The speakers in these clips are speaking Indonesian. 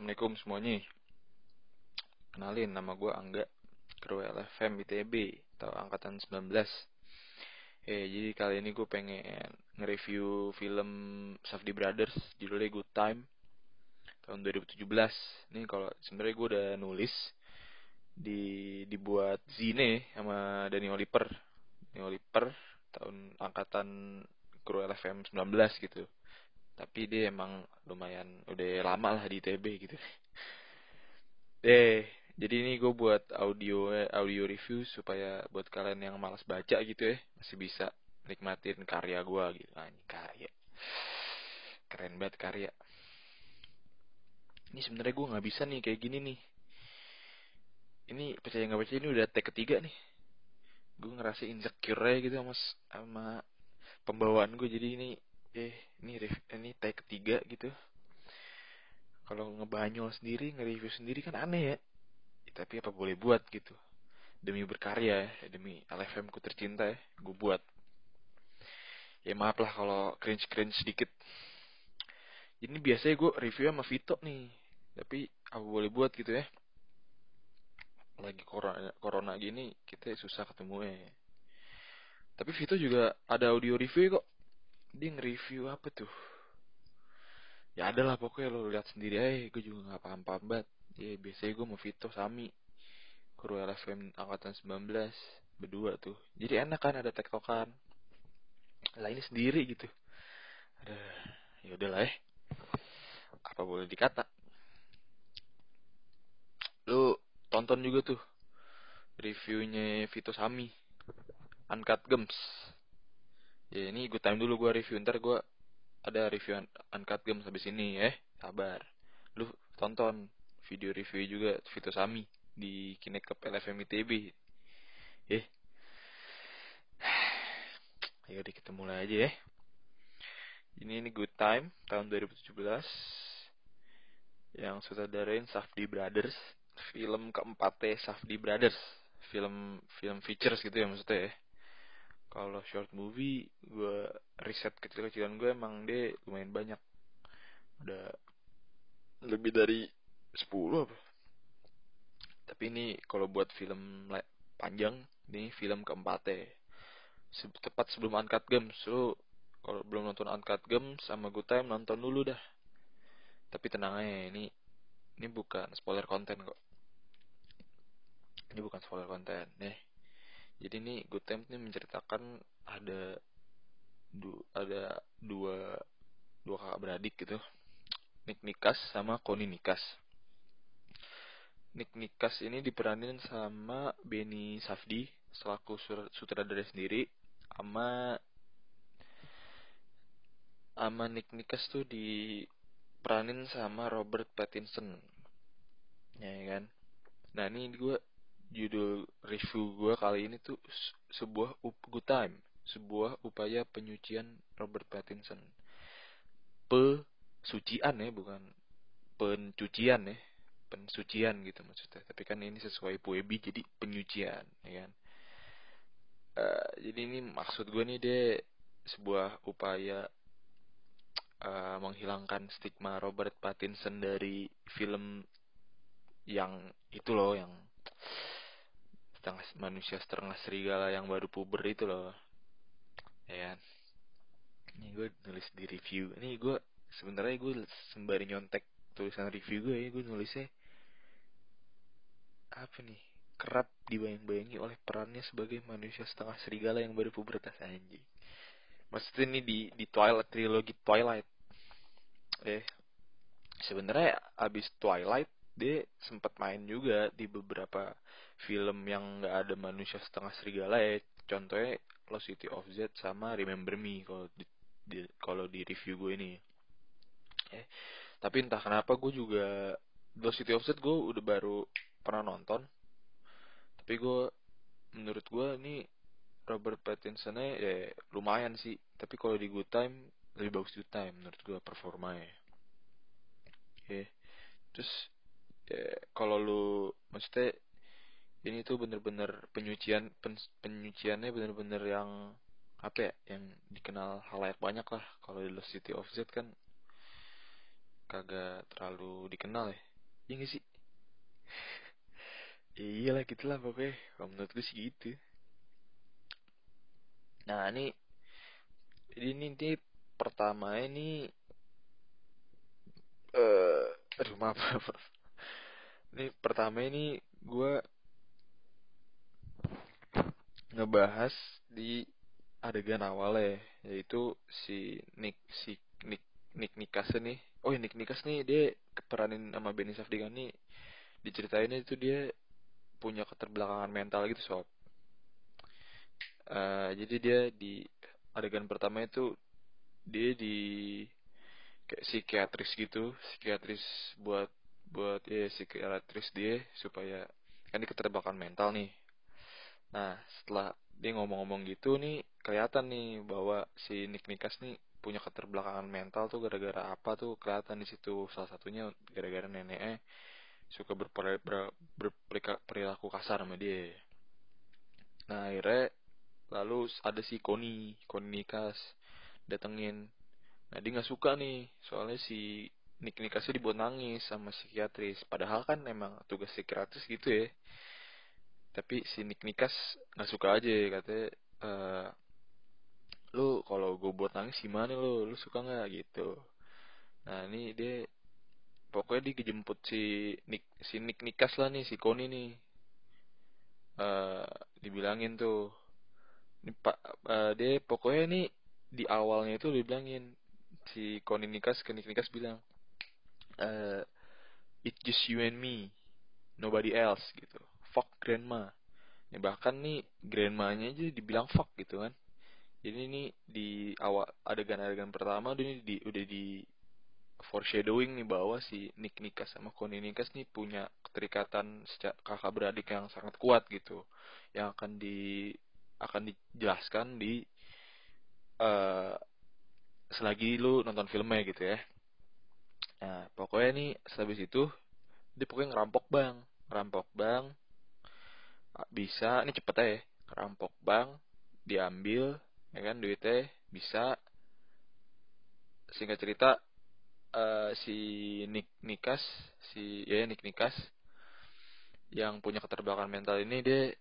Assalamualaikum semuanya. Kenalin, nama gue Angga, kru LFM ITB, atau Angkatan 19. Eh, jadi kali ini gue pengen nge-review film Safdie Brothers, judulnya Good Time, tahun 2017. Ini kalau sebenarnya gue udah nulis, di dibuat Zine sama Dani Oliver. Dani Oliver, tahun angkatan kru LFM 19 gitu tapi dia emang lumayan udah lama lah di TB gitu. Eh jadi ini gue buat audio audio review supaya buat kalian yang malas baca gitu ya masih bisa nikmatin karya gue gitu. Nah, karya. Keren banget karya. Ini sebenarnya gue nggak bisa nih kayak gini nih. Ini percaya nggak percaya ini udah take ketiga nih. Gue ngerasa insecure gitu sama sama pembawaan gue jadi ini eh ini ini tag ketiga gitu. Kalau ngebanyol sendiri nge-review sendiri kan aneh ya. ya tapi apa boleh buat gitu? Demi berkarya ya demi LFM ku tercinta ya gue buat. Ya maaf lah kalau cringe cringe sedikit. Ini biasanya gue review sama Vito nih tapi apa boleh buat gitu ya? Lagi corona corona gini kita susah ketemu ya tapi Vito juga ada audio review kok dia nge-review apa tuh? Ya ada lah pokoknya lo lihat sendiri aja gue juga nggak paham paham banget. Ya biasanya gue mau Vito Sami kru LFM angkatan 19 berdua tuh. Jadi enak kan ada tektokan. Lah ini sendiri gitu. Ada ya udahlah eh. Apa boleh dikata? Lu tonton juga tuh reviewnya Vito Sami Uncut Gems ya ini gue time dulu gue review. Ntar gue ada review un uncut game habis ini ya. Sabar. Lu tonton video review juga Vito Sami di Kinect LFM ITB eh ayo deh kita mulai aja ya. Ini ini good time tahun 2017 yang sutradarain Safdi Brothers. Film keempatnya Safdi Brothers. Film film features gitu ya maksudnya ya kalau short movie gue riset kecil-kecilan gue emang dia lumayan banyak. Udah lebih dari 10 apa? Tapi ini kalau buat film panjang ini film keempat ya. Tepat sebelum Uncut Games so kalau belum nonton Uncut Games sama Good Time nonton dulu dah. Tapi tenang aja ini ini bukan spoiler konten kok. Ini bukan spoiler konten nih jadi ini Good Time ini menceritakan ada du, ada dua dua kakak beradik gitu. Nick Nikas sama Koni Nikas. Nick Nikas ini diperanin sama Benny Safdi selaku sutradara sendiri sama sama Nick Nikas tuh diperanin sama Robert Pattinson. Ya kan? Nah ini gue judul review gue kali ini tuh sebuah up good time. Sebuah upaya penyucian Robert Pattinson. Pesucian ya bukan pencucian ya. Pensucian gitu maksudnya. Tapi kan ini sesuai Puebi jadi penyucian ya kan? Uh, jadi ini maksud gue nih deh sebuah upaya uh, menghilangkan stigma Robert Pattinson dari film yang itu loh yang setengah manusia setengah serigala yang baru puber itu loh. Ya kan? Ini gue nulis di review. Ini gue sebenarnya gue sembari nyontek tulisan review gue ya gue nulisnya apa nih? Kerap dibayang-bayangi oleh perannya sebagai manusia setengah serigala yang baru pubertas anjing. Maksudnya ini di di Twilight trilogi Twilight. Eh sebenarnya abis Twilight dia sempat main juga di beberapa film yang nggak ada manusia setengah serigala ya contohnya Lost City of Z sama Remember Me kalau di, di kalau di review gue ini. Eh tapi entah kenapa gue juga Lost City of Z gue udah baru pernah nonton. Tapi gue menurut gue ini Robert Pattinsonnya ya lumayan sih. Tapi kalau di Good Time lebih bagus Good Time menurut gue performanya. Ya terus ya, kalau lu maksudnya ini tuh bener-bener penyucian pen, penyuciannya bener-bener yang apa ya yang dikenal halayak banyak lah. Kalau di Lost City of Z kan kagak terlalu dikenal ya. Iya gak sih? Iya lah gitulah pokoknya. Kalau menurut gue sih gitu. Nah ini ini nih pertama ini eh uh, aduh maaf ini pertama ini gue ngebahas di adegan awal ya yaitu si Nick si Nick Nick Nikas nih. Oh Nick Nikas nih dia peranin sama Benny Safdiegan nih. Diceritainnya itu dia punya keterbelakangan mental gitu sob. Uh, jadi dia di adegan pertama itu dia di kayak psikiatris gitu psikiatris buat buat ya psikiatris dia supaya kan dia keterbelakangan mental nih nah setelah dia ngomong-ngomong gitu nih kelihatan nih bahwa si Nick Nikas nih punya keterbelakangan mental tuh gara-gara apa tuh? Kelihatan di situ. Salah satunya gara-gara neneknya suka berperilaku kasar sama dia. Nah akhirnya lalu ada si Koni Koni Nikas datengin. Nah dia nggak suka nih soalnya si Nick Nikasnya dibuat nangis sama psikiatris. Padahal kan emang tugas psikiatris gitu ya tapi si Nick Nikas nggak suka aja katanya uh, lu kalau gue buat nangis gimana lu? Lu suka nggak? Gitu. Nah ini dia pokoknya dia kejemput si Nick si Nick Nikas lah nih si Koni nih. Uh, dibilangin tuh ini pak uh, dia pokoknya nih di awalnya itu dibilangin si Koni Nikas ke Nick Nikas bilang uh, it just you and me. Nobody else gitu fuck grandma. Ya bahkan nih grandmanya aja dibilang fuck gitu kan. Jadi ini di awal adegan-adegan pertama udah ini di udah di foreshadowing nih bahwa si Nick Nikas sama Connie Nikas nih punya keterikatan secara kakak beradik yang sangat kuat gitu. Yang akan di akan dijelaskan di uh, selagi lu nonton filmnya gitu ya. Nah pokoknya nih sehabis itu dia pokoknya ngerampok bang. Ngerampok bang bisa ini cepet aja. Rampok bank diambil ya kan duitnya bisa. Singkat cerita uh, si Nik Nikas si ya Nik Nikas yang punya keterbelakangan mental ini dia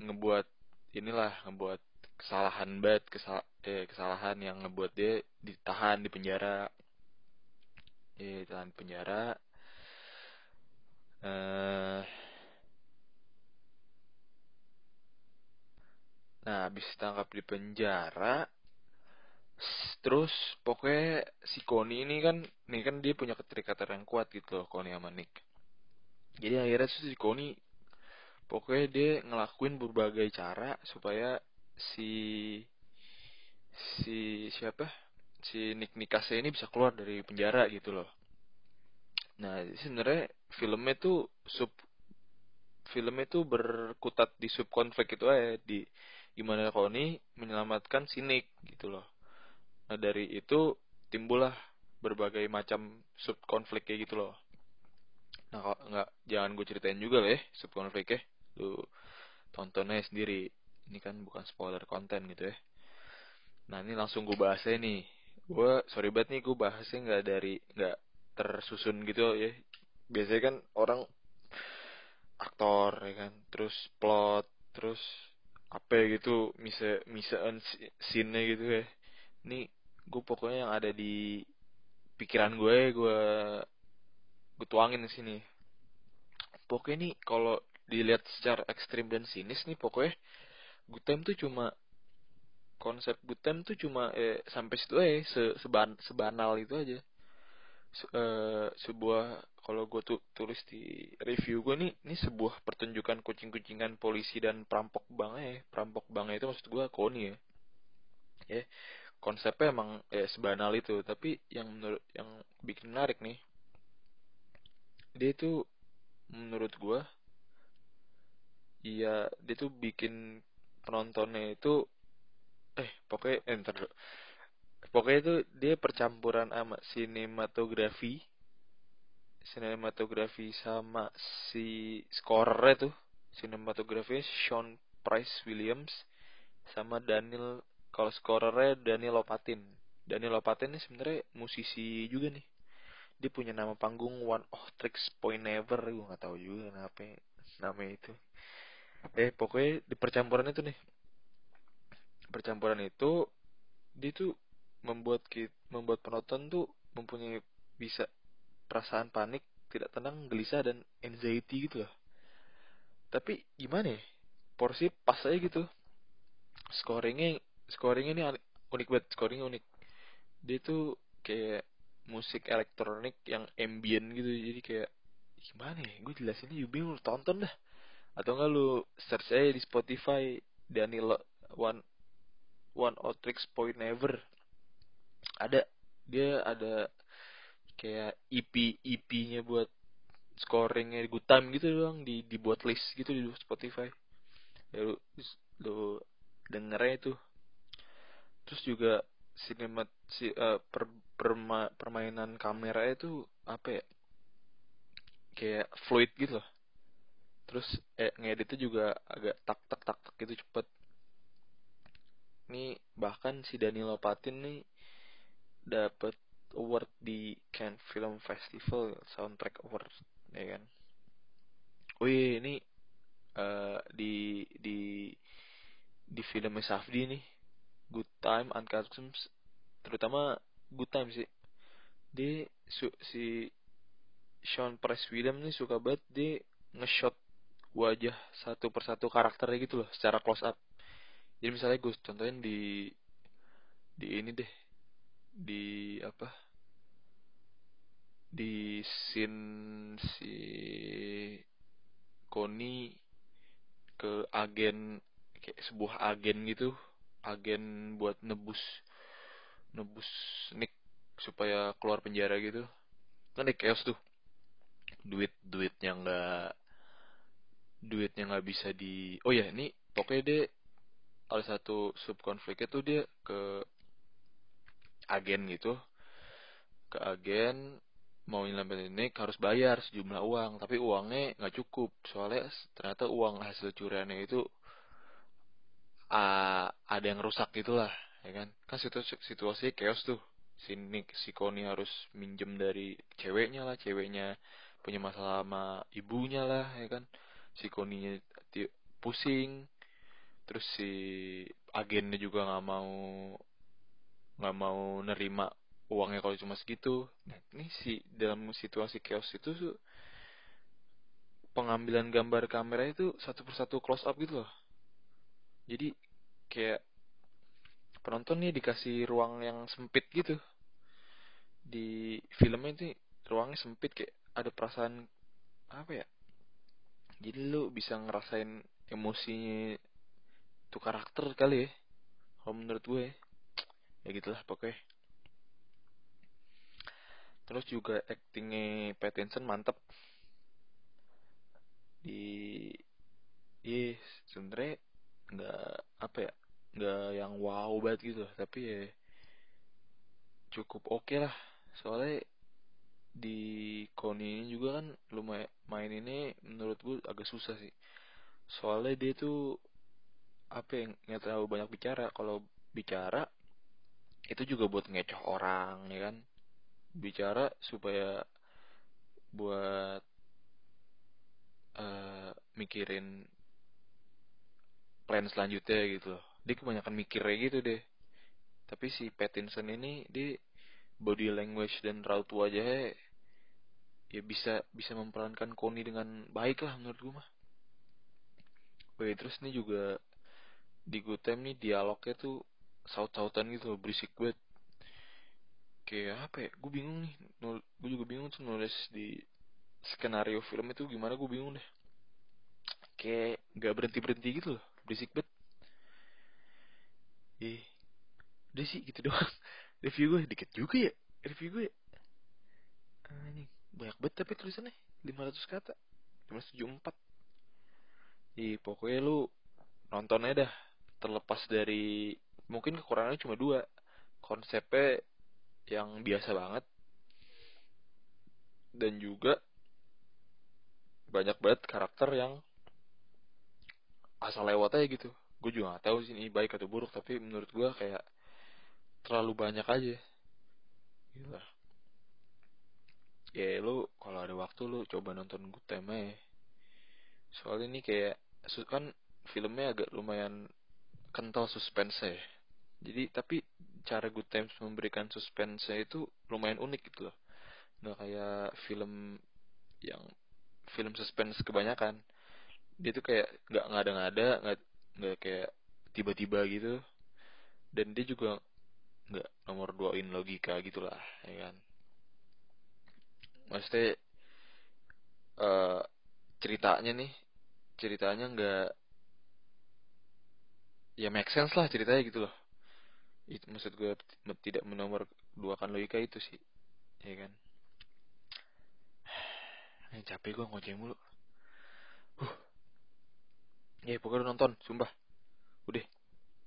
ngebuat inilah ngebuat kesalahan bad kesal eh, kesalahan yang ngebuat dia ditahan di penjara. Eh ditahan di penjara. Eh Nah, habis tangkap di penjara, terus pokoknya si Koni ini kan, nih kan dia punya keterikatan yang kuat gitu loh, Koni sama Nick. Jadi akhirnya si Koni, pokoknya dia ngelakuin berbagai cara supaya si si siapa si Nick Nikase ini bisa keluar dari penjara gitu loh. Nah, sebenarnya filmnya tuh sub filmnya tuh berkutat di sub konflik itu aja di gimana Koni menyelamatkan si Nick gitu loh. Nah dari itu timbullah berbagai macam sub konflik kayak gitu loh. Nah kalau nggak jangan gue ceritain juga lah ya sub konfliknya, lu tontonnya sendiri. Ini kan bukan spoiler konten gitu ya. Nah ini langsung gue bahasnya nih. Gue sorry banget nih gue bahasnya nggak dari nggak tersusun gitu ya. Biasanya kan orang aktor ya kan, terus plot, terus apa gitu misa misaan scene gitu ya. Ini gue pokoknya yang ada di pikiran gue gue gue tuangin di sini. Pokoknya nih kalau dilihat secara ekstrim dan sinis nih pokoknya good time tuh cuma konsep good time tuh cuma eh sampai situ eh se seban sebanal itu aja. Se uh, sebuah kalau gue tuh tulis di review gue nih ini sebuah pertunjukan kucing-kucingan polisi dan perampok bank ya. Perampok bank itu maksud gue koni ya. Ya konsepnya emang ya sebanal itu. Tapi yang menurut yang bikin menarik nih dia itu menurut gue iya dia tuh bikin penontonnya itu eh pokoknya enter eh, pokoknya itu dia percampuran sama sinematografi sinematografi sama si scorer tuh sinematografi Sean Price Williams sama Daniel kalau scorernya Daniel Lopatin. Daniel Lopatin ini sebenarnya musisi juga nih. Dia punya nama panggung One of Tricks Point Never gue nggak tahu juga kenapa nama itu. Eh pokoknya di percampuran itu nih. Percampuran itu dia tuh membuat membuat penonton tuh mempunyai bisa perasaan panik tidak tenang gelisah dan anxiety gitu loh tapi gimana ya? Porsi pas aja gitu. Scoringnya scoringnya ini unik banget scoringnya unik. Dia tuh kayak musik elektronik yang ambient gitu. Jadi kayak gimana ya? Gue jelasinnya juga bingung tonton dah. Atau enggak lu search aja di Spotify Danilo One One Tricks Point Never. Ada dia ada kayak EP EP-nya buat scoringnya good time gitu doang di dibuat list gitu di Spotify. Ya lu, lu dengernya itu terus juga sinemat si uh, per, perma, permainan kamera itu apa ya? Kayak fluid gitu loh. Terus eh, ngeditnya juga agak tak tak tak tak gitu cepet. Ini bahkan si Danilo Patin nih dapat award di Cannes Film Festival soundtrack award ya kan? Wih ini uh, di di di filmnya Safdi nih. Good Time Uncustoms terutama Good Time sih. Dia su, si Sean Price William nih suka banget dia nge-shot wajah satu persatu karakternya gitu loh secara close up. Jadi misalnya gue contohin di di ini deh di apa di scene si Koni ke agen kayak sebuah agen gitu agen buat nebus nebus Nick supaya keluar penjara gitu. Kan deh chaos tuh. Duit duitnya nggak duitnya nggak bisa di oh ya ini pokoknya dia ada satu sub konfliknya tuh dia ke agen gitu. Ke agen mau nyelamatin Nick harus bayar sejumlah uang tapi uangnya nggak cukup. Soalnya ternyata uang hasil curiannya itu uh, ada yang rusak gitulah ya kan? Kan situasi situasi chaos tuh. Si Nick si Koni harus minjem dari ceweknya lah ceweknya punya masalah sama ibunya lah ya kan? Si Koninya pusing. Terus si agennya juga nggak mau nggak mau nerima uangnya kalau cuma segitu. Nah ini si dalam situasi chaos itu pengambilan gambar kamera itu satu persatu close up gitu loh. Jadi kayak penonton nih dikasih ruang yang sempit gitu. Di filmnya itu ruangnya sempit kayak ada perasaan apa ya? Jadi lu bisa ngerasain emosinya tuh karakter kali ya. Kalau menurut gue ya gitulah pokoknya terus juga actingnya Pattinson mantep. Di iya sebenernya nggak apa ya nggak yang wow banget gitu tapi ya cukup oke okay lah. Soalnya di Koni ini juga kan lumayan main ini menurut gue agak susah sih. Soalnya dia tuh apa yang nggak terlalu banyak bicara. Kalau bicara itu juga buat ngecoh orang ya kan bicara supaya buat uh, mikirin plan selanjutnya gitu loh. Dia kebanyakan mikirnya gitu deh. Tapi si Pattinson ini dia body language dan raut wajahnya ya bisa bisa memperankan Koni dengan baik lah menurut gue mah. Oke, terus ini juga di Good Time nih dialognya tuh saut-sautan gitu loh, berisik banget kayak apa ya gue bingung nih gue juga bingung tuh nulis di skenario film itu gimana gue bingung deh. Kayak nggak berhenti berhenti gitu loh berisik banget. Ih udah sih gitu doang. Review gue dikit juga ya review gue anjing banyak banget tapi tulisannya 500 kata 574 Ih, pokoknya lu nontonnya dah terlepas dari mungkin kekurangannya cuma dua konsepnya yang biasa banget. Dan juga banyak banget karakter yang asal lewat aja gitu. Gue juga gak tahu sih ini baik atau buruk tapi menurut gue kayak terlalu banyak aja. Gila. ya lu kalau ada waktu lu coba nonton Good Time aja. Soalnya ini kayak kan filmnya agak lumayan kental suspense ya jadi tapi cara Good Times memberikan suspense itu lumayan unik gitu loh. Nggak kayak film yang film suspense kebanyakan. Dia tuh kayak nggak ngada-ngada nggak nggak kayak tiba-tiba gitu. Dan dia juga nggak nomor duain logika gitulah ya kan. Maksudnya uh, ceritanya nih ceritanya nggak ya make sense lah ceritanya gitu loh itu maksud gue tidak menomor dua kan logika itu sih. Ya kan? Eh, capek gue ngoceh mulu. Uh ya pokoknya nonton sumpah. Udah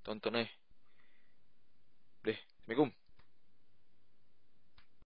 tonton aja. Deh assalamualaikum